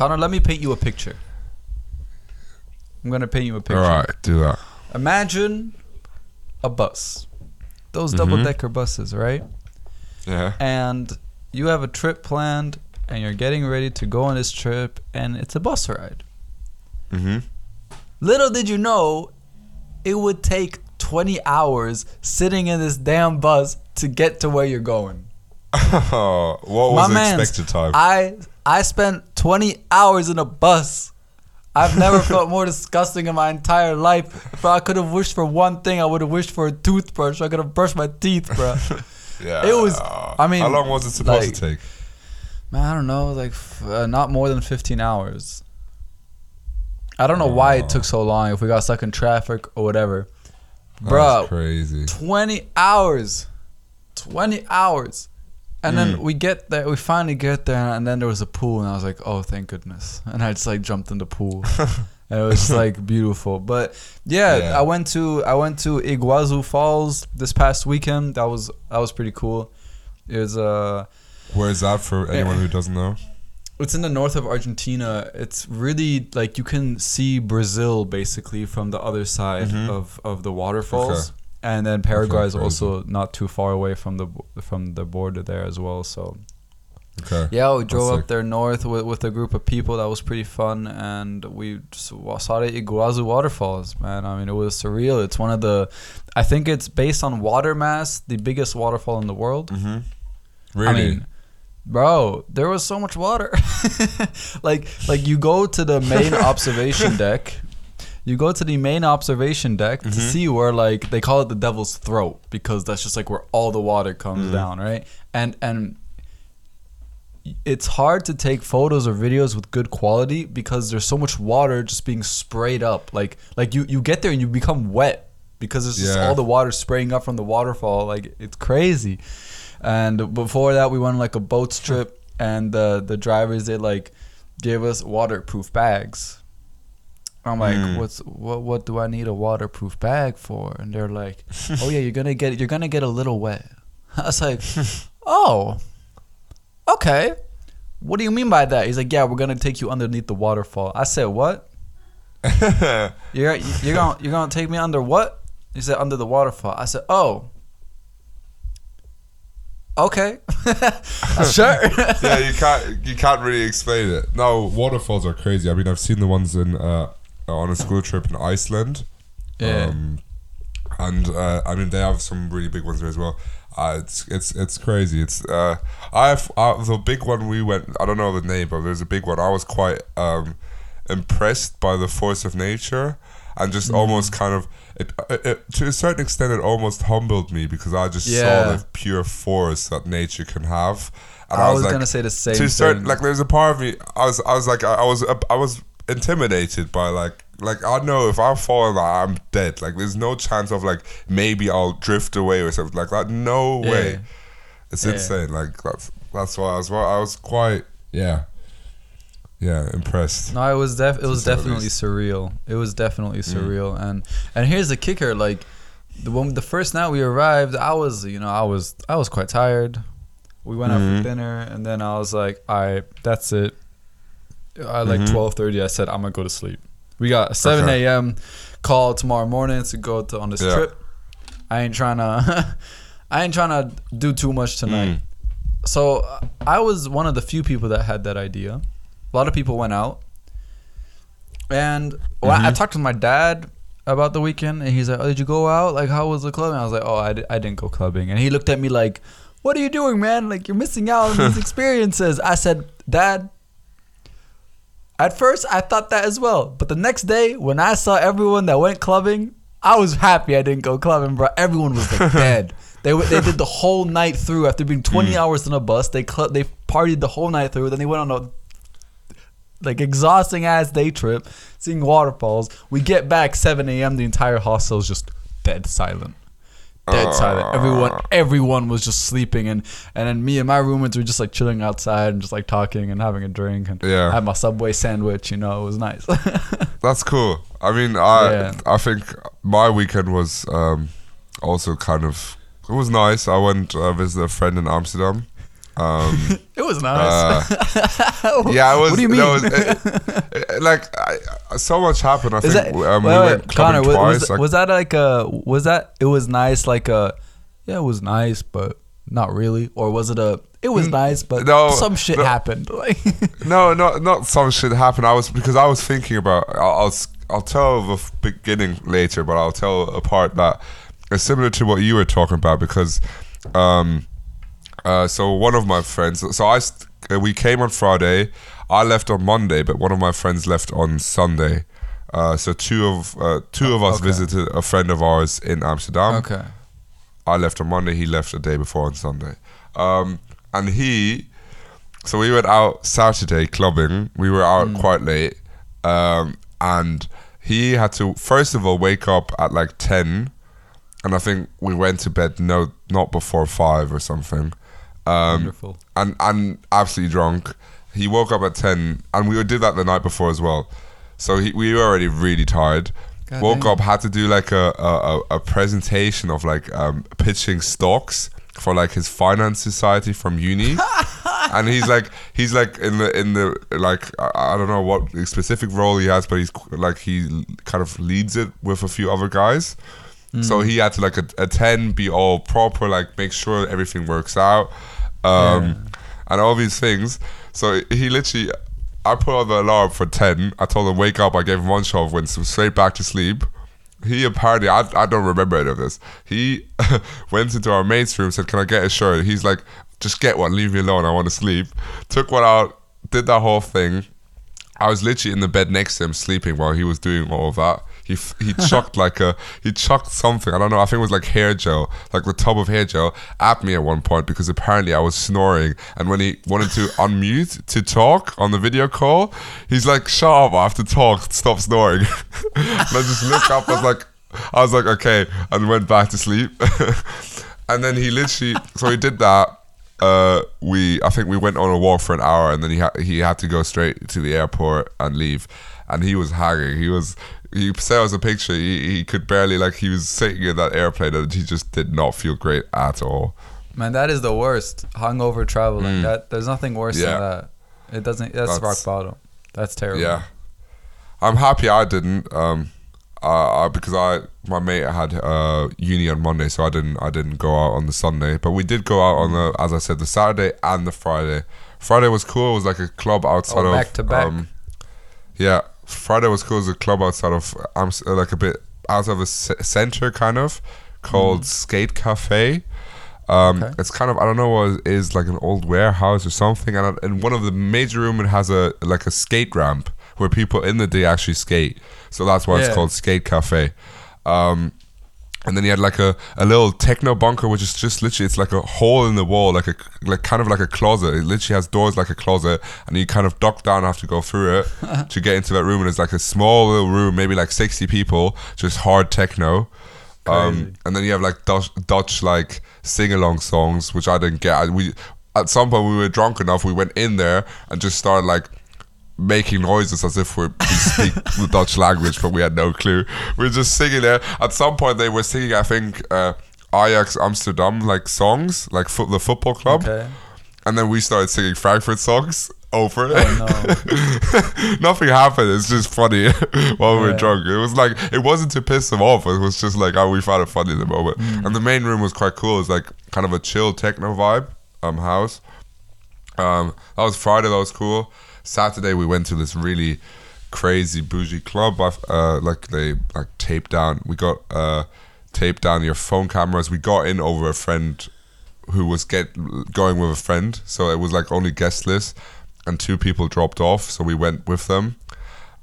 Connor, let me paint you a picture. I'm gonna paint you a picture. All right, do that. Imagine a bus, those Mhm. double decker buses, right? Yeah. And you have a trip planned, and you're getting ready to go on this trip, and it's a bus ride. Mm-hmm. Little did you know, it would take 20 hours sitting in this damn bus to get to where you're going. what was the expected time? I I spent 20 hours in a bus. I've never felt more disgusting in my entire life. Bro, I could have wished for one thing. I would have wished for a toothbrush. I could have brushed my teeth, bro. yeah. it was- I mean, how long was it supposed like- to take? Man, I don't know, like f- uh, not more than 15 hours. I don't know why it took so long. If we got stuck in traffic or whatever, bro. Crazy. 20 hours 20 hours and Mm. then we get there we finally get there and then there was a pool and i was like oh thank goodness and i just like jumped in the pool and it was like beautiful but yeah, Yeah. i went to i went to iguazu falls this past weekend that was that was pretty cool it was uh Where is that for anyone who doesn't know? it's in the north of Argentina. It's really like you can see Brazil basically from the other side Mhm. of, of the waterfalls. Okay. And then Paraguay is also not too far away from the from the border there as well. So Okay. yeah, we drove That's up there north with, with a group of people. That was pretty fun, and we just saw the Iguazu waterfalls. Man, I mean, it was surreal. It's one of the, I think it's based on water mass, the biggest waterfall in the world. Mm-hmm. Really? I mean, bro, there was so much water. like, like you go to the main observation deck. You go to the main observation deck to Mhm. see where like they call it the devil's throat because that's just like where all the water comes Mhm. down, right? And and it's hard to take photos or videos with good quality because there's so much water just being sprayed up. Like like you you get there and you become wet because it's just Yeah. all the water spraying up from the waterfall. Like it's crazy. And before that, we went on like a boat trip, and the the drivers they like gave us waterproof bags. I'm like, Mm. what's what? What do I need a waterproof bag for? And they're like, oh yeah, you're gonna get you're gonna get a little wet. I was like, oh, okay. What do you mean by that? He's like, yeah, we're gonna take you underneath the waterfall. I said, what? You're you're gonna you're gonna take me under what? He said under the waterfall. I said, oh. Okay. sure. yeah, you can't you can't really explain it. No, waterfalls are crazy. I mean, I've seen the ones in uh, on a school trip in Iceland. Yeah. Um, and uh, I mean, they have some really big ones there as well. Uh, it's it's it's crazy. It's uh, I've uh, the big one we went. I don't know the name, but there's a big one. I was quite um, impressed by the force of nature, and just almost kind of it, it, it to a certain extent it almost humbled me because I just Yeah. saw the pure force that nature can have. And I was like, gonna say the same to a certain like there's a part of me I was I was like I, I was I was intimidated by like like I know if I fall like, I'm dead like there's no chance of like maybe I'll drift away or something like that no way Yeah. it's Yeah. insane like that's that's why I was I was quite yeah yeah impressed No, it was def- it was definitely surreal. It was definitely Mm. surreal, and and here's the kicker: like the when the first night we arrived, I was you know I was I was quite tired. We went out Mhm. for dinner, and then I was like, "All right, that's it." At like Mhm. twelve thirty, I said, "I'm gonna go to sleep." We got a seven a.m. call tomorrow morning to go to, on this Yeah. trip. I ain't trying to, I ain't trying to do too much tonight. Mm. So I was one of the few people that had that idea. A lot of people went out, and well, I, I talked to my dad about the weekend, and he's like, "Oh, did you go out? Like, how was the clubbing?" I was like, "Oh, I, I didn't go clubbing," and he looked at me like, "What are you doing, man? Like, you're missing out on these experiences." I said, "Dad." At first, I thought that as well, but the next day, when I saw everyone that went clubbing, I was happy I didn't go clubbing, bro. Everyone was like dead. They they did the whole night through after being 20 Mm. hours on a bus. They cl- they partied the whole night through. Then they went on a like exhausting ass day trip, seeing waterfalls. We get back 7 a.m. The entire hostel's just dead silent. Dead silent. Everyone everyone was just sleeping and and then me and my roommates were just like chilling outside and just like talking and having a drink and Yeah. I had my subway sandwich, you know, it was nice. that's cool I mean I Yeah. I think my weekend was um, also kind of it was nice I went uh, visit a friend in Amsterdam Um, It was nice. yeah, it was. What do you mean? it was- it- it- like I, so much happened. I Is think that um, wait, we wait, went Connor? Was, twice. was, like, was that like a? Was that? It was nice. Like a. Yeah, it was nice, but not really. Or was it a? It was nice, but no, some shit no. happened. Like. No, not not some shit happened. I was because I was thinking about. I'll I'll, s- I'll tell the beginning later, but I'll tell a part that is similar to what you were talking about because, um, uh, so one of my friends. So I uh, we came on Friday. I left on Monday, but one of my friends left on Sunday. Uh, so two of uh, two of us Okay. visited a friend of ours in Amsterdam. okay. I left on Monday. He left the day before on Sunday. Um, and he, so we went out Saturday clubbing. We were out quite late. Um, and he had to, first of all, wake up at like 10. And I think we went to bed no, not before 5 or something. Um, Wonderful. and, and absolutely drunk. He woke up at 10. And we did that the night before as well. So he, we were already really tired. God woke damn. up, had to do like a, a, a- presentation of like um, pitching stocks for like his finance society from uni. and he's like he's like in the in the like I, I don't know what specific role he has, but he's like he kind of leads it with a few other guys. So he had to like a- attend, be all proper, like make sure everything works out, um, and all these things. So he literally, I put on the alarm for ten. I told him wake up. I gave him one shove, went straight back to sleep. He apparently, I, I don't remember any of this. He went into our mate's room, said, "Can I get a shirt?" He's like, "Just get one. Leave me alone. I want to sleep." Took one out, did that whole thing. I was literally in the bed next to him sleeping while he was doing all of that. He he chucked like a he chucked something. I don't know. I think it was like hair gel like the tub of hair gel at me at one point because apparently I was snoring. And when he wanted to unmute to talk on the video call he's like shut up. I have to talk. Stop snoring. And I just looked up. I was like I was like okay. And went back to sleep. And then he literally so he did that uh, we I think we went on a walk for an hour and then he had he had to go straight to the airport and leave. And he was hanging. He was he sent us a picture he, he could barely like he was sitting in that airplane and he just did not feel great at all Man, that is the worst. Hungover traveling. That there's nothing worse Mm. Yeah. than that. It doesn't. That's, rock bottom. That's terrible. yeah I'm happy I didn't um uh, uh, because I my mate had uh, uni on Monday, so I didn't I didn't go out on the Sunday. But we did go out on the as I said the Saturday and the Friday. Friday was cool. It was like a club outside Oh, of back to back. Um, yeah, Friday was cool. It was a club outside of Ams- uh, like a bit out of a c- center kind of called Skate Cafe. Um, Mm. Okay. It's kind of I don't know what it is like an old warehouse or something, and in one of the major room it has a like a skate ramp where people in the day actually skate. So that's why Yeah. it's called Skate Cafe. Um, and then you had like a, a little techno bunker, which is just literally it's like a hole in the wall, like a like kind of like a closet. It literally has doors like a closet, and you kind of duck down, and have to go through it to get into that room. And it's like a small little room, maybe like sixty people, just hard techno. Um, and then you have like Dutch, Dutch like sing along songs, which I didn't get. I, we at some point we were drunk enough, we went in there and just started like making noises as if we're, speak the Dutch language, but we had no clue. We were just singing there. At some point, they were singing, I think, uh, Ajax Amsterdam like songs, like fo- the football club, Okay. and then we started singing Frankfurt songs over it. Oh, Nothing happened. It's just funny while we were drunk. It was like it wasn't to piss them off. It was just like oh, we found it funny in the moment. Mm. And the main room was quite cool. It was like kind of a chill techno vibe um house. Um, that was Friday. That was cool. Saturday we went to this really crazy bougie club. Uh, like they like taped down. We got uh taped down your phone cameras. We got in over a friend who was get going with a friend. So it was like only guest list, and two people dropped off. So we went with them.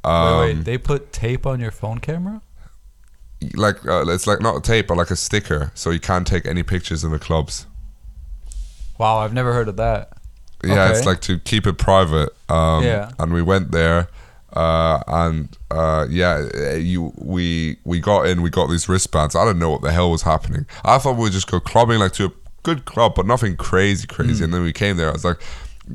Um, wait, wait. They put tape on your phone camera? like uh, it's like not a tape, but like a sticker, so you can't take any pictures in the clubs. Wow, I've never heard of that. Yeah, it's like to keep it private. Um, Yeah. And we went there, uh, and uh, yeah, you we we got in. We got these wristbands. I don't know what the hell was happening. I thought we would just go clubbing like to a good club, but nothing crazy, crazy. And then we came there. I was like.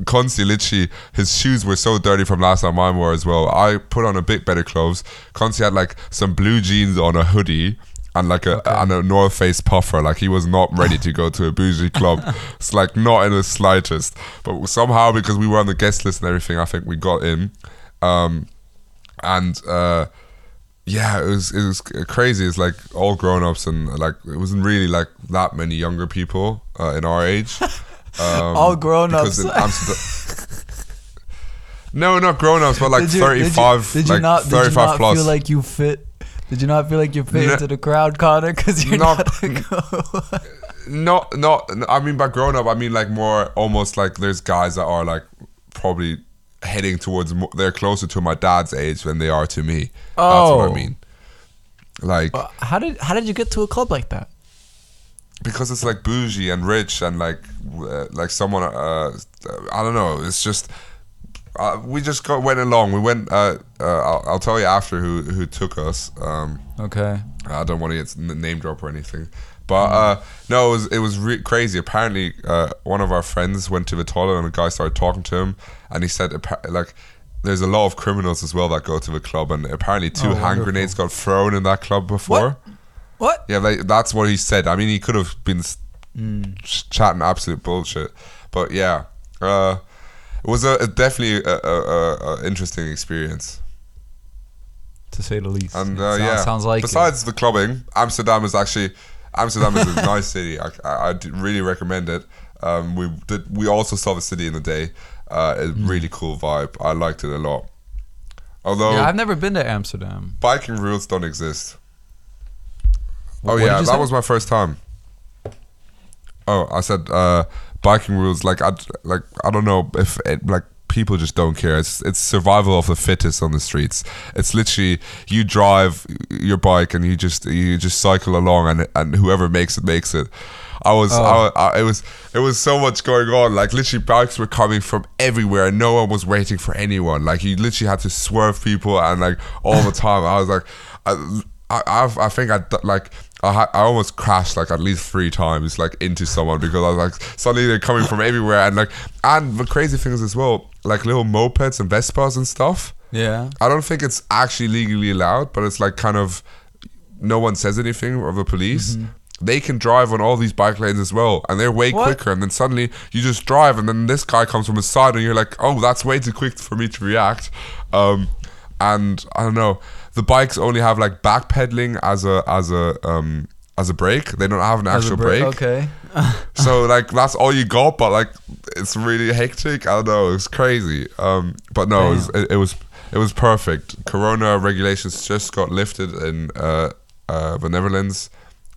Consti literally, his shoes were so dirty from last time mine were as well. I put on a bit better clothes. Consti had like some blue jeans on a hoodie and like a Okay. and a North Face puffer. Like he was not ready to go to a bougie club. it's like not in the slightest. But somehow because we were on the guest list and everything, I think we got in. Um, and uh, yeah, it was it was crazy. It's like all grown ups and like it wasn't really like that many younger people uh, in our age. Um, All grown-ups. Amsterdam- no, not grown ups, but like Did you- thirty five. Did you, did you like not? Did thirty you not plus. feel like you fit? Did you not feel like you fit No. into the crowd, Connor? Because you're Not- not. a not not I mean by grown up I mean like more almost like there's guys that are like probably heading towards mo- they're closer to my dad's age than they are to me. That's what Oh. I mean. Like how did how did you get to a club like that? because it's like bougie and rich and like uh, like someone uh I don't know it's just uh, we just got went along we went uh, uh I'll, I'll tell you after who who took us um Okay. I don't want to get name drop or anything, but uh, no, it was it was re- crazy. Apparently, uh, one of our friends went to the toilet and a guy started talking to him, and he said like. There's a lot of criminals as well that go to the club, and apparently two Oh, hand wonderful. grenades got thrown in that club before. What? Yeah, like, that's what he said. I mean, he could have been ch- chatting absolute bullshit, but yeah, uh, it was a, a definitely a, a, a, interesting experience. To say the least. And uh, sounds, yeah, sounds like it. besides the clubbing, Amsterdam is actually Amsterdam is a nice city. I really recommend it. Um, we did. We also saw the city in the day. Uh, a really cool vibe. I liked it a lot. Although Yeah, I've never been to Amsterdam. biking rules don't exist. Oh yeah, that say? was my first time. Oh, I said uh, biking rules. Like I, like I don't know if it, like people just don't care. It's it's survival of the fittest on the streets. It's literally you drive your bike and you just you just cycle along and and whoever makes it makes it. I was Oh. I, I, it was it was so much going on. Like literally bikes were coming from everywhere and no one was waiting for anyone. Like you literally had to swerve people and like all the time. I was like, I I I've, I think I like. I, ha- I almost crashed like at least three times like into someone because I was like suddenly they're coming from everywhere and like and the crazy thing is as well like little mopeds and Vespas and stuff Yeah. I don't think it's actually legally allowed, but it's like kind of no one says anything of the police. They can drive on all these bike lanes as well, and they're way What? quicker. And then suddenly you just drive, and then this guy comes from the side, and you're like, "Oh, that's way too quick for me to react." Um, and I don't know, the bikes only have like backpedaling as a as a um, as a brake. They don't have an As actual brake. Okay. so like that's all you got, but like it's really hectic. I don't know, it's crazy. Um, but no, it was, it, it was it was perfect. Corona regulations just got lifted in uh, uh, the Netherlands,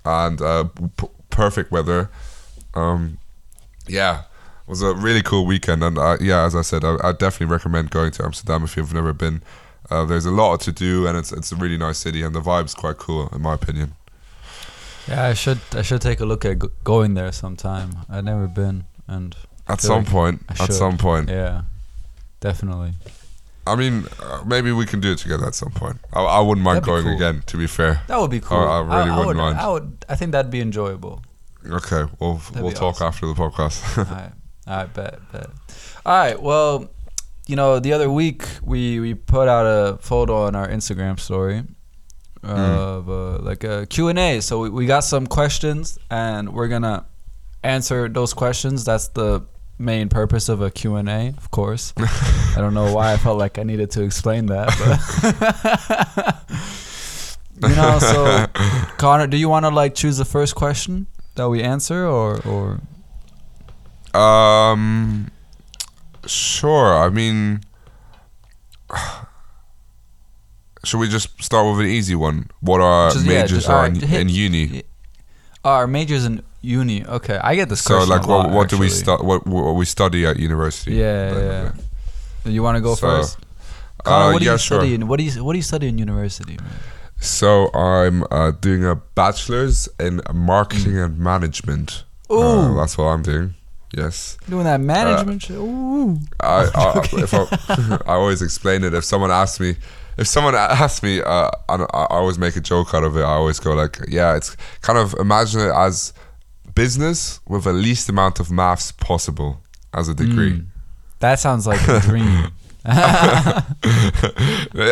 and uh, p- perfect weather. Um, yeah, it was a really cool weekend, and uh, yeah, as I said, I, I definitely recommend going to Amsterdam if you've never been. Uh, there's a lot to do, and it's it's a really nice city, and the vibe's quite cool, in my opinion. Yeah, I should I should take a look at go- going there sometime. I've never been, and At some like point, at some point. yeah, definitely. I mean, uh, maybe we can do it together at some point. I, I wouldn't mind going cool. again. To be fair. That would be cool. I really I, wouldn't would, mind. I would. I think that'd be enjoyable. Okay, we'll we'll talk awesome. after the podcast. All right. All right. Bet. Bet. All right. Well, you know, the other week we we put out a photo on our Instagram story of uh, like a Q and A. So we, we got some questions, and we're gonna answer those questions. That's the main purpose of a Q and A, of course. I don't know why I felt like I needed to explain that, but you know. So, Connor, do you want to like choose the first question that we answer, or or um, sure. I mean, should we just start with an easy one? What our Just- yeah, majors just- are alright, in, hit- in uni? Our majors in uni. Okay, I get this So, like, what lot, what do we stu- what what we study at university? Yeah, Then, yeah. okay. You want to go So, first? Connor, Uh, what do yeah, you sure. study? In, what do you What do you study in university? Man? So I'm uh, doing a bachelor's in marketing and management. Uh, that's what I'm doing. Yes. Doing that management shit. Ooh. I, I, I, I always explain it. If someone asks me, if someone asks me, uh, I, I always make a joke out of it. I always go like, yeah, it's kind of imagine it as business with the least amount of maths possible as a degree. Mm. That sounds like a dream.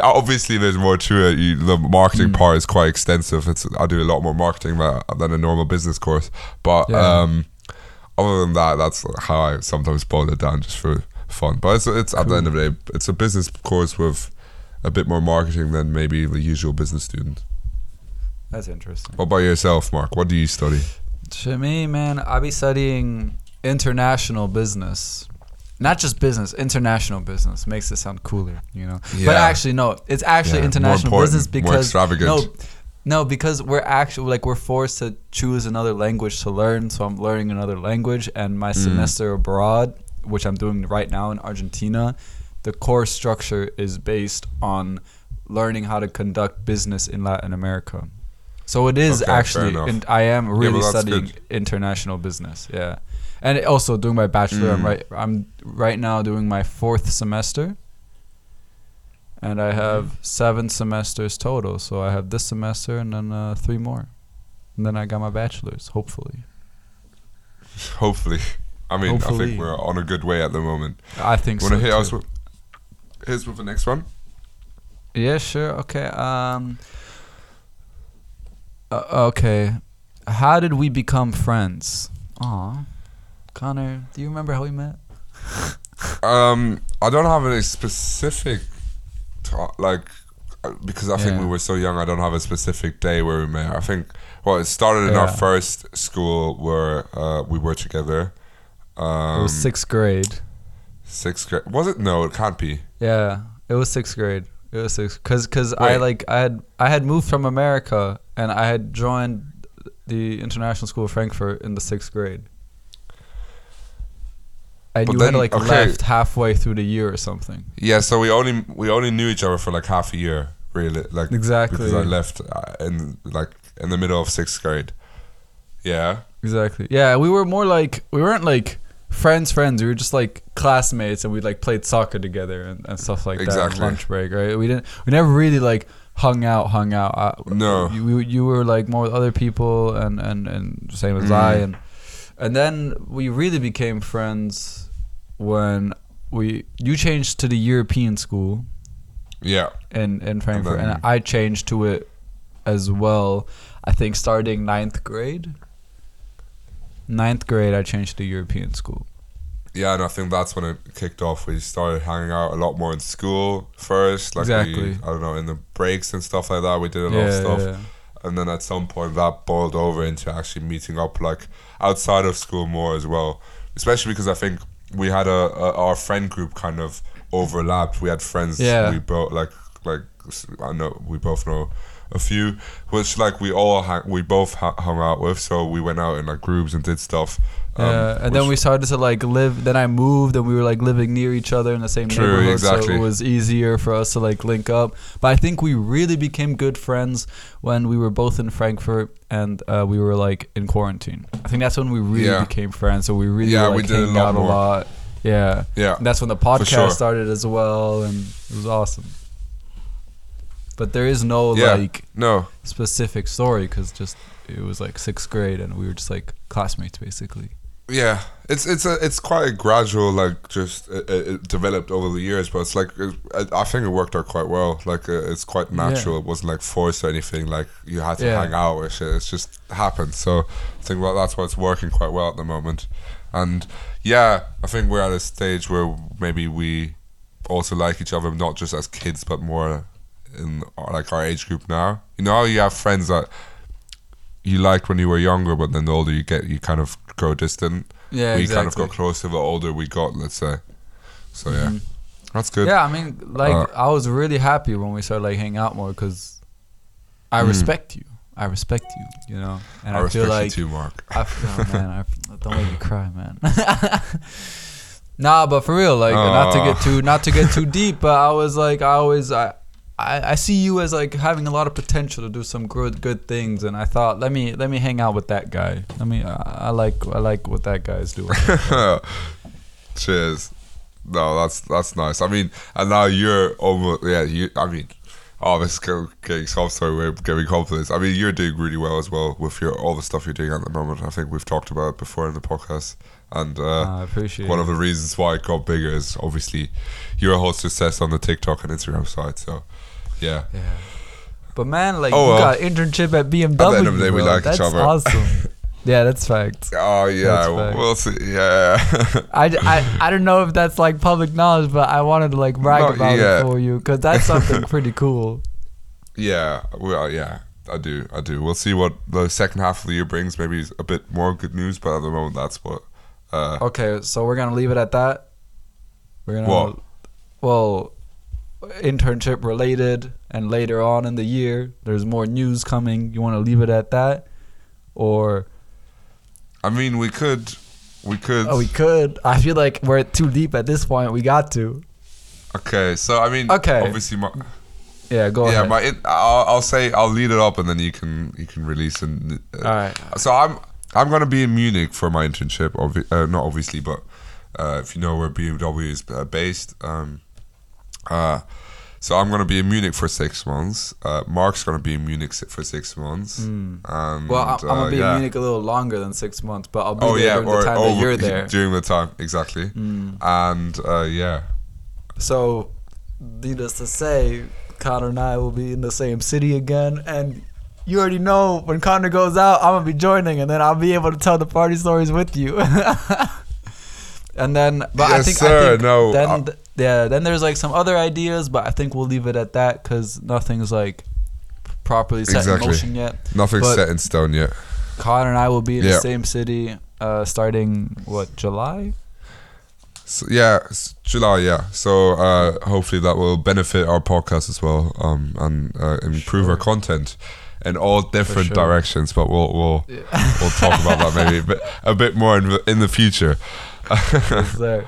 Obviously, there's more to it. You, the marketing Mm. part is quite extensive. It's I do a lot more marketing than, than a normal business course. But Yeah. um, other than that, that's how I sometimes boil it down just for fun. But it's, it's at the end of the day, it's a business course with a bit more marketing than maybe the usual business student. That's interesting. What about yourself, Mark? What do you study? To me, man, I be studying international business. Not just business, international business makes it sound cooler, you know. Yeah. But actually, no, it's actually Yeah, international business more because extravagant. no, no, because we're actually like we're forced to choose another language to learn. So I'm learning another language, and my Mm. semester abroad, which I'm doing right now in Argentina, the course structure is based on learning how to conduct business in Latin America. So it is Okay, actually, and I am really that's studying good. international business. Yeah, and also doing my bachelor. I'm Mm. right. I'm right now doing my fourth semester, and I have Mm-hmm. seven semesters total. So I have this semester and then uh, three more, and then I got my bachelor's. Hopefully, Hopefully, I mean, I think we're on a good way at the moment. I think Want so. to hit too. us with? Us with the next one. Yeah, sure. Okay. Um. Uh, okay. How did we become friends? Aw, Connor, do you remember how we met? Um, I don't have any specific, like, uh, because I think we were so young. I don't have a specific day where we met. I think well, it started in our first school where uh, we were together. Um, it was sixth grade. Sixth grade. Was it? No, it can't be. Yeah, it was sixth grade. It was sixth, cause, cause I like I had I had moved from America and I had joined the International School of Frankfurt in the sixth grade. And But you then- had like okay. left halfway through the year or something. Yeah, so we only we only knew each other for like half a year, really. Like Exactly. because I left uh, in like in the middle of sixth grade. Yeah. Exactly. Yeah, we were more like we weren't like friends friends. We were just like classmates and we like played soccer together and, and stuff like that. Exactly. on Lunch break, right? We didn't we never really like hung out, hung out. Uh, No. You, you were like more with other people and and and same as I Mm. and and then we really became friends when we you changed to the European school Yeah. in in Frankfurt and, then- I changed to it as well. I think starting ninth grade. Ninth grade, I changed to European school. Yeah, and I think that's when it kicked off. We started hanging out a lot more in school first, like Exactly. we, I don't know, in the breaks and stuff like that. We did a lot yeah, of stuff, yeah. and then at some point that boiled over into actually meeting up like outside of school more as well. Especially because I think we had a, a our friend group kind of overlapped. We had friends Yeah. we both like like I know we both know a few, which like we all hang, we both hung out with. So we went out in like groups and did stuff. Um, Yeah, and then we started to like live. Then I moved, and we were like living near each other in the same True, neighborhood, so it was easier for us to like link up. But I think we really became good friends when we were both in Frankfurt and uh, we were like in quarantine. I think that's when we really Yeah. became friends. So we really Yeah, like we did a hanged lot out more. a lot. Yeah, yeah. and that's when the podcast sure. started as well, and it was awesome. But there is no Yeah. like No, specific story because just it was like sixth grade and we were just like classmates basically. Yeah, it's it's a it's quite a gradual like just it, it it developed over the years, but it's like uh, it, I, think it worked out quite well. Like uh, it's quite natural. It wasn't like forced or anything. Like you had to Yeah. hang out or shit. It's just happened. So I think well that's why it's working quite well at the moment. And yeah, I think we're at a stage where maybe we also like each other, not just as kids, but more in our, like our age group now. You know, how you have friends that you liked when you were younger, but then the older you get, you kind of grow distant. Yeah, we exactly. kind of got closer the older we got, let's say. So yeah, Mhm. that's good. Yeah, I mean, like Uh, I was really happy when we started like hanging out more because I Mm. respect you. I respect you. You know, and I, I, respect feel like you too, Mark. I feel, oh, man, I, don't make me cry, man. nah, but for real, like not to get too not to get too deep, but I was like, I always I. I, I see you as like having a lot of potential to do some good good things, and I thought let me let me hang out with that guy. Let me I, I like I like what that guy is doing. Cheers. No, that's that's nice. I mean, and now you're almost yeah. You, I mean, oh, this is getting- soft. Sorry, we're giving confidence. I mean, you're doing really well as well with your all the stuff you're doing at the moment. I think we've talked about it before in the podcast. And uh, one of the reasons why it got bigger is obviously your whole success on the TikTok and Instagram side. So, yeah, Yeah. But man, like Oh, you well. got internship at BMW. At the end of the day, we bro. like each that's other. awesome. yeah, that's facts. oh yeah, we'll, fact. we'll see. Yeah, I, I, I don't know if that's like public knowledge, but I wanted to like brag Not about yet. it for you because that's something pretty cool. yeah, well, yeah. I do, I do. We'll see what the second half of the year brings. Maybe a bit more good news, but at the moment, that's what. Uh, Okay, so we're gonna leave it at that. We're gonna What? well, internship related, and later on in the year, there's more news coming. You want to leave it at that, or I mean, we could, we could. oh, we could. I feel like we're too deep at this point. We got to. okay, so I mean, Okay. obviously, my, Yeah, go yeah, ahead. my. It, I'll, I'll say I'll lead it up, and then you can you can release and. Uh, All right. So I'm I'm gonna be in Munich for my internship. Obvi- uh, not obviously, but uh, if you know where BMW is uh, based, um, uh, so I'm gonna be in Munich for six months. Uh, Mark's gonna be in Munich for six months. And, Hmm. Well, I'm, I'm uh, gonna be yeah. in Munich a little longer than six months, but I'll be Oh there yeah, during or the time over- that you're there. During the time exactly. And uh, yeah, So, needless to say, Connor and I will be in the same city again, and you already know when Connor goes out, I'm gonna be joining, and then I'll be able to tell the party stories with you. and then, but I think, sir. I think No, then, I- yeah, then there's like some other ideas, but I think we'll leave it at that because nothing's like properly set Exactly. in motion yet. nothing's But- set in stone yet. Connor and I will be in the same city, uh, starting what July. So, yeah, July. Yeah, so uh, hopefully that will benefit our podcast as well, um, and uh, improve our content in all different sure. directions. But we'll we'll we'll talk about that maybe a bit, a bit more in the, in the future. There.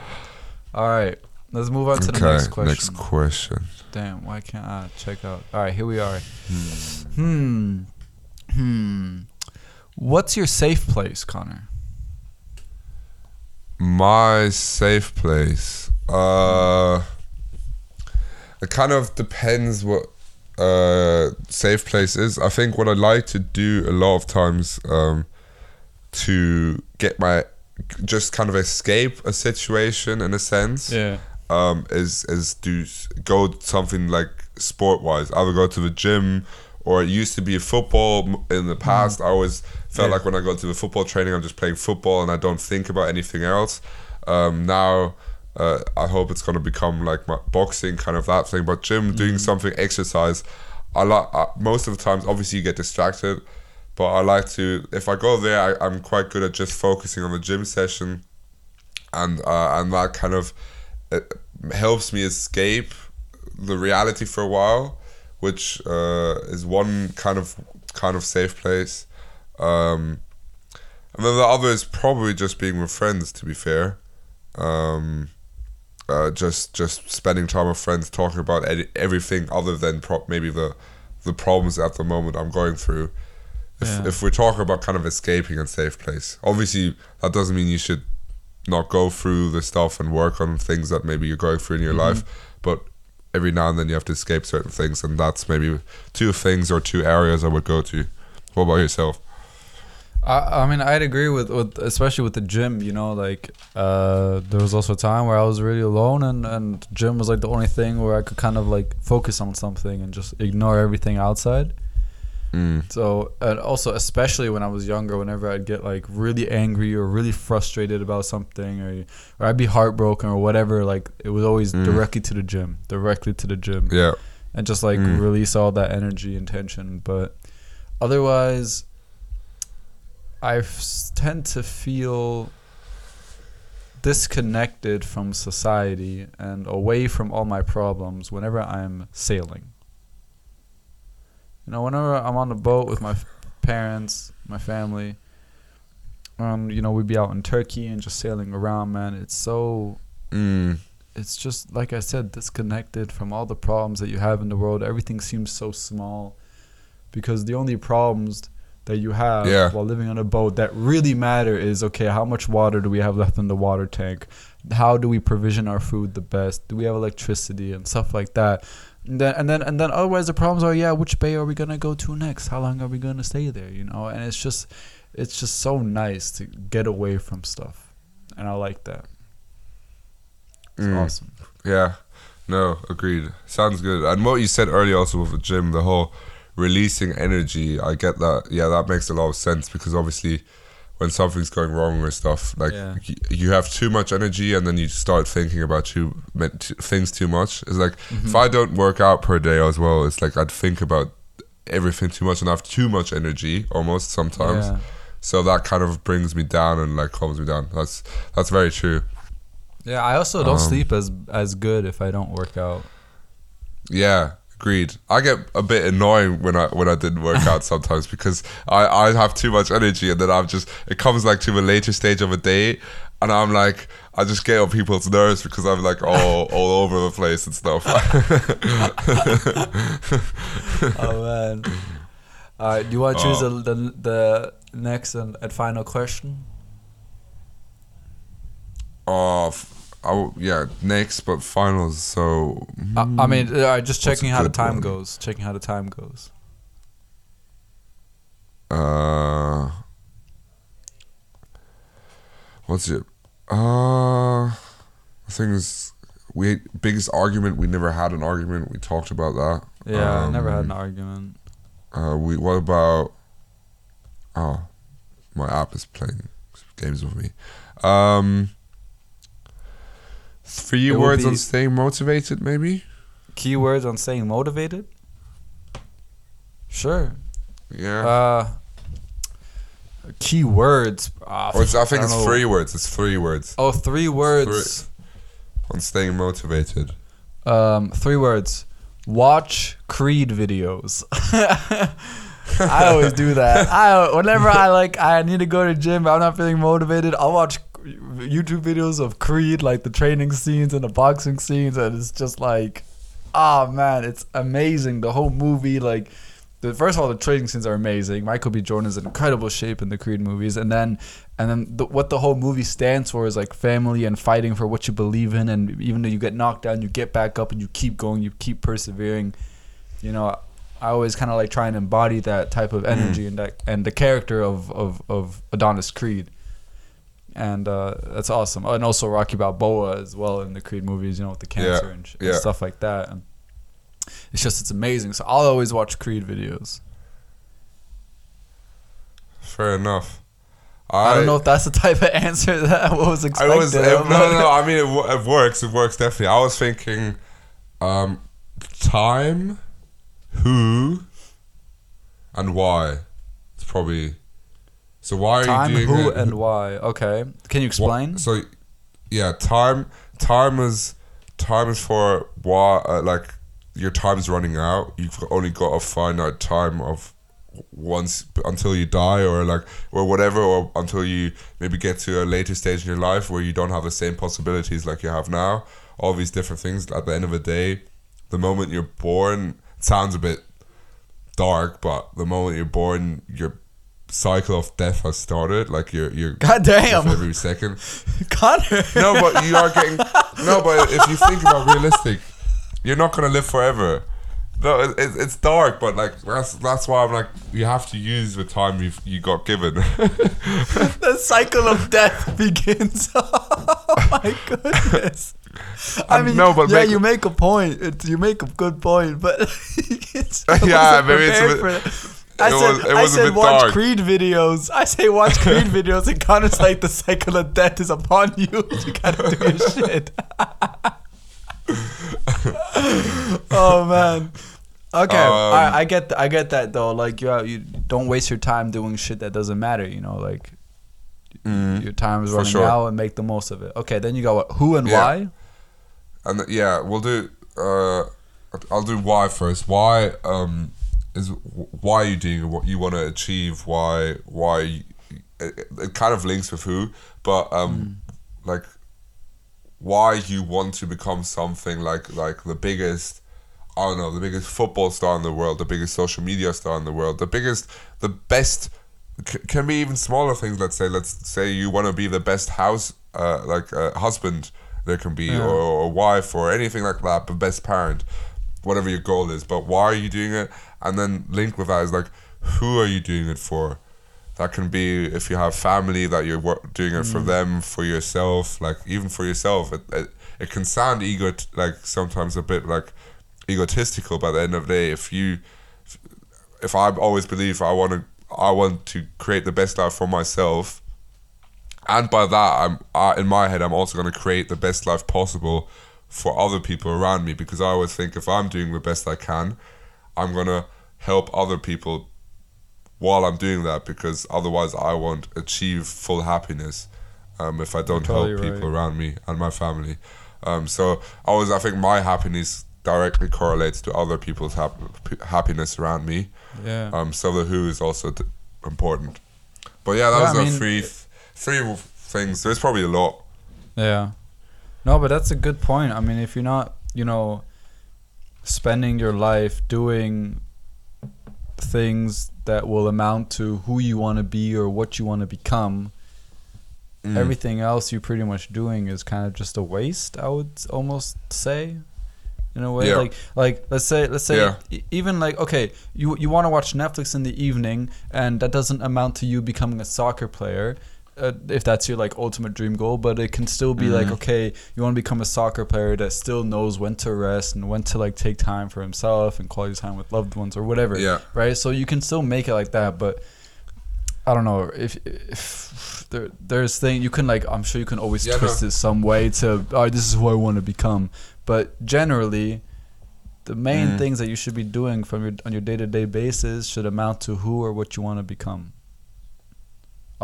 All right, let's move on to the next question. next question. Damn, why can't I check out? All right, here we are. Hmm. Hmm. What's your safe place, Connor? My safe place. Uh, it kind of depends what uh safe place is. I think what I like to do a lot of times um to get my just kind of escape a situation in a sense Yeah. um, is is do go something like sport wise. Either go to the gym or it used to be football in the past. I always felt Yeah. like when I go to the football training, I'm just playing football and I don't think about anything else. Um, now uh, I hope it's gonna become like my boxing kind of that thing. But gym, doing something exercise, I like uh, most of the times. Obviously, you get distracted. But I like to, if I go there, I, I'm quite good at just focusing on the gym session, and uh, and that kind of it helps me escape the reality for a while, which uh, is one kind of kind of safe place. Um, and then the other is probably just being with friends. To be fair, um, uh, just just spending time with friends, talking about ed- everything other than pro- maybe the the problems at the moment I'm going through. If, Yeah. if we're talking about kind of escaping a safe place, obviously that doesn't mean you should not go through the stuff and work on things that maybe you're going through in your life, but every now and then you have to escape certain things, and that's maybe two things or two areas I would go to. What about yourself? I, I mean, I'd agree with, with especially with the gym. You know, like uh, there was also a time where I was really alone, and and gym was like the only thing where I could kind of like focus on something and just ignore everything outside. Mm. So, and also especially when I was younger, whenever I'd get like really angry or really frustrated about something, or or I'd be heartbroken or whatever, like it was always Mm. directly to the gym, directly to the gym Yeah, and just like Mm. release all that energy and tension. But otherwise, I tend to feel disconnected from society and away from all my problems whenever I'm sailing. You know, whenever I'm on the boat with my f- parents, my family, um, you know, we'd be out in Turkey and just sailing around, man. It's so mm. it's just like I said, disconnected from all the problems that you have in the world. Everything seems so small because the only problems that you have Yeah. while living on a boat that really matter is okay, how much water do we have left in the water tank? How do we provision our food the best? Do we have electricity and stuff like that? And then and then and then otherwise the problems are yeah, which bay are we gonna go to next? How long are we gonna stay there? You know, and it's just it's just so nice to get away from stuff. and I like that. It's Mm. awesome. Yeah, no, agreed. Sounds good. And what you said earlier also with the gym, the whole releasing energy, I get that. Yeah, that makes a lot of sense because obviously when something's going wrong or stuff, like Yeah. y- you have too much energy and then you start thinking about too, ma- things too much. It's like Mm-hmm. if I don't work out per day as well, it's like I'd think about everything too much and I have too much energy almost sometimes. Yeah. So that kind of brings me down and like calms me down. That's that's very true. Yeah, I also don't Um, sleep as as good if I don't work out. Yeah, agreed. I get a bit annoying when I when I didn't work out sometimes because I I have too much energy and then I'm just it comes like to a later stage of a day and I'm like I just get on people's nerves because I'm like all all over the place and stuff. oh man. All right, do you want to choose Oh. the, the the next and, and final question? oh, f- I w- yeah, next but finals. So I, I mean, right, just checking how the time one? goes. Checking how the time goes. uh, what's it? Uh, the thing is, we biggest argument. We never had an argument. We talked about that. Yeah, I never had Um, an argument. Uh, we what about? Oh, my app is playing games with me. Um, three words on staying motivated, maybe. Keywords on staying motivated. Sure. Yeah. Uh, keywords. Or it's, I think don't it's know. three words. It's three words Oh, three words. on staying motivated. Um, three words. Watch Creed videos. I always do that. I whenever I like I need to go to gym, but I'm not feeling motivated. I'll watch YouTube videos of Creed, like the training scenes and the boxing scenes, and it's just like, oh man, it's amazing. The whole movie, like, the first of all, the training scenes are amazing. Michael B. Jordan is in incredible shape in the Creed movies, and then and then the, what the whole movie stands for is like family and fighting for what you believe in, and even though you get knocked down, you get back up and you keep going, you keep persevering. You know, I always kind of like try and embody that type of energy mm. and that and the character of of of Adonis Creed. And uh, that's awesome, and also Rocky Balboa as well in the Creed movies. You know, with the cancer and, sh- and stuff like that. And it's just it's amazing. So I'll always watch Creed videos. Fair enough. I, don't know if that's the type of answer that I was I was uh, no, no, no. I mean, it, it works. It works definitely. I was thinking, um, time, who, and why. It's probably. So why are Time, you doing who, it? and why. Okay, can you explain? So, yeah, time. Time is time is for why. Uh, like your time's running out. You've only got a finite time of once until you die or like or whatever or until you maybe get to a later stage in your life where you don't have the same possibilities like you have now all these different things at the end of the day the moment you're born sounds a bit dark but the moment you're born your cycle of death has started like you're you're God damn, every second Connor. no but you are getting no but if you think about realistic you're not gonna live forever no it, it, it's dark but like that's that's why i'm like you have to use the time you you got given the cycle of death begins. oh my goodness. I mean, no, but yeah, make- you make a point. It's, you make a good point, but it's, Yeah, maybe it's a bit-. I said, was- I said watch dark. Creed videos. I say watch Creed videos, and Connor's like the cycle of death is upon you. You gotta do your shit. oh man. Okay, Um, I, I get th- I get that though. Like you, you don't waste your time doing shit that doesn't matter. You know, like Mm. your time is running sure. out and make the most of it. Okay, then you got what? Who and Yeah. why? and yeah we'll do uh i'll do why first why um is why are you doing what you want to achieve why why you, it, it kind of links with who but um like why you want to become something like like the biggest I don't know the biggest football star in the world, the biggest social media star in the world, the biggest, the best. c- Can be even smaller things. Let's say, let's say you want to be the best house, uh, like uh, husband there can be, Yeah. or, or wife, or anything like that. But best parent, whatever your goal is. But why are you doing it? And then link with that is like, who are you doing it for? that can be if you have family that you're doing it for Mm. them, for yourself, like even for yourself. It, it, it can sound ego like sometimes a bit like egotistical, but at the end of the day, if you if I always believe I want to I want to create the best life for myself, and by that I'm I, in my head I'm also going to create the best life possible for other people around me because I always think if I'm doing the best I can, I'm going to help other people while I'm doing that because otherwise I won't achieve full happiness um, if I don't help people around me and my family. Um, so I always I think my happiness directly correlates to other people's hap- happiness around me. Yeah. Um, so the who is also t- important. But yeah, that Yeah, was I the mean- three three things. There's probably a lot. Yeah. No, but that's a good point. I mean, if you're not, you know, spending your life doing things that will amount to who you want to be or what you want to become, Mm. everything else you're pretty much doing is kind of just a waste, I would almost say. In a way, Yeah. like like let's say let's say Yeah. even like okay, you you want to watch Netflix in the evening, and that doesn't amount to you becoming a soccer player, uh, if that's your like ultimate dream goal. But it can still be like Mhm. okay, you want to become a soccer player that still knows when to rest and when to like take time for himself and quality time with loved ones or whatever. Yeah. Right. So you can still make it like that, but I don't know if if there there's thing you can like I'm sure you can always Yeah, twist no. it some way to oh this is who I want to become, but generally. The main Mm. things that you should be doing from your on your day to day basis should amount to who or what you want to become.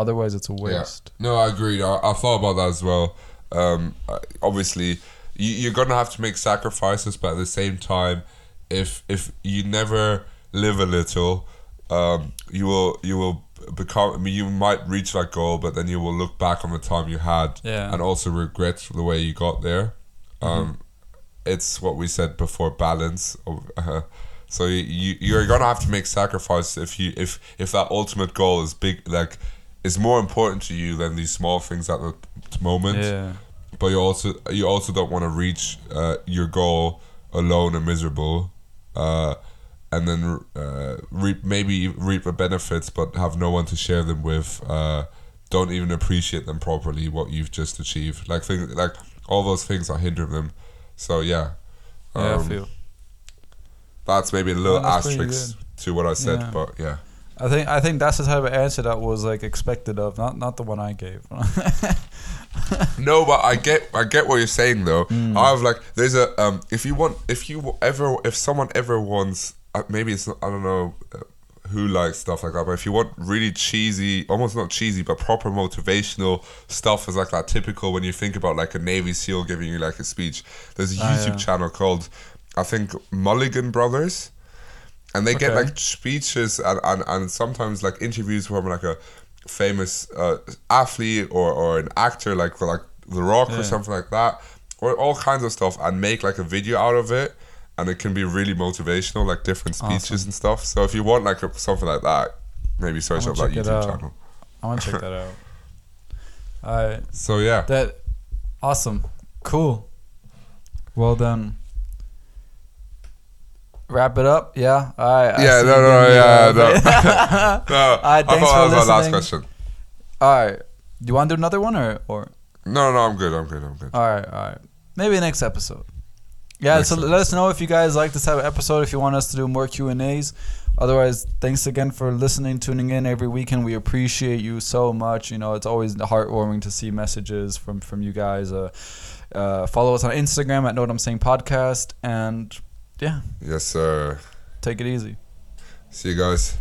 Otherwise, it's a waste. No, I agree. I, I thought about that as well. Um, obviously, you, you're gonna have to make sacrifices, but at the same time, if if you never live a little, um, you will you will become. I mean, you might reach that goal, but then you will look back on the time you had, Yeah. and also regret the way you got there. Um, it's what we said before balance of, uh, so you, you you're gonna have to make sacrifices if you if if that ultimate goal is big like is more important to you than these small things at the moment Yeah. but you also you also don't want to reach uh, your goal alone and miserable uh, and then uh, reap maybe reap the benefits but have no one to share them with uh, don't even appreciate them properly what you've just achieved like things like all those things are hindering them so yeah Yeah, I um, feel. that's maybe a little asterisk to what I said Yeah. but yeah I think I think that's the type of answer that was like expected of, not not the one I gave. No, but I get I get what you're saying though. Mm. I have like there's a um if you want if you ever if someone ever wants uh, maybe it's not, I don't know uh, who likes stuff like that, but if you want really cheesy, almost not cheesy, but proper motivational stuff is like that typical when you think about like a Navy SEAL giving you like a speech. There's a Ah, YouTube yeah. channel called I think Mulligan Brothers. And they get like speeches and, and, and sometimes like interviews from like a famous uh, athlete or, or an actor like like The Rock Yeah. or something like that, or all kinds of stuff, and make like a video out of it, and it can be really motivational, like different speeches Awesome. and stuff. So if you want like a, something like that, maybe search up that YouTube out. channel. I want to check that out. All right, So yeah, that awesome, cool. Well done. Wrap it up, yeah. All right. I yeah, no, no, didn't, yeah, uh, no. no I thought thanks that for was my last question. All right. Do you want to do another one or or? No, no, I'm good. I'm good. I'm good. All right, all right. Maybe next episode. Yeah, Next so episode. let us know if you guys like this type of episode. If you want us to do more Q and A's. Otherwise, thanks again for listening, tuning in every weekend. We appreciate you so much. You know, it's always heartwarming to see messages from from you guys. Uh, uh, follow us on Instagram at Know What I'm Saying Podcast, and yeah, Yes, sir. take it easy. See you guys.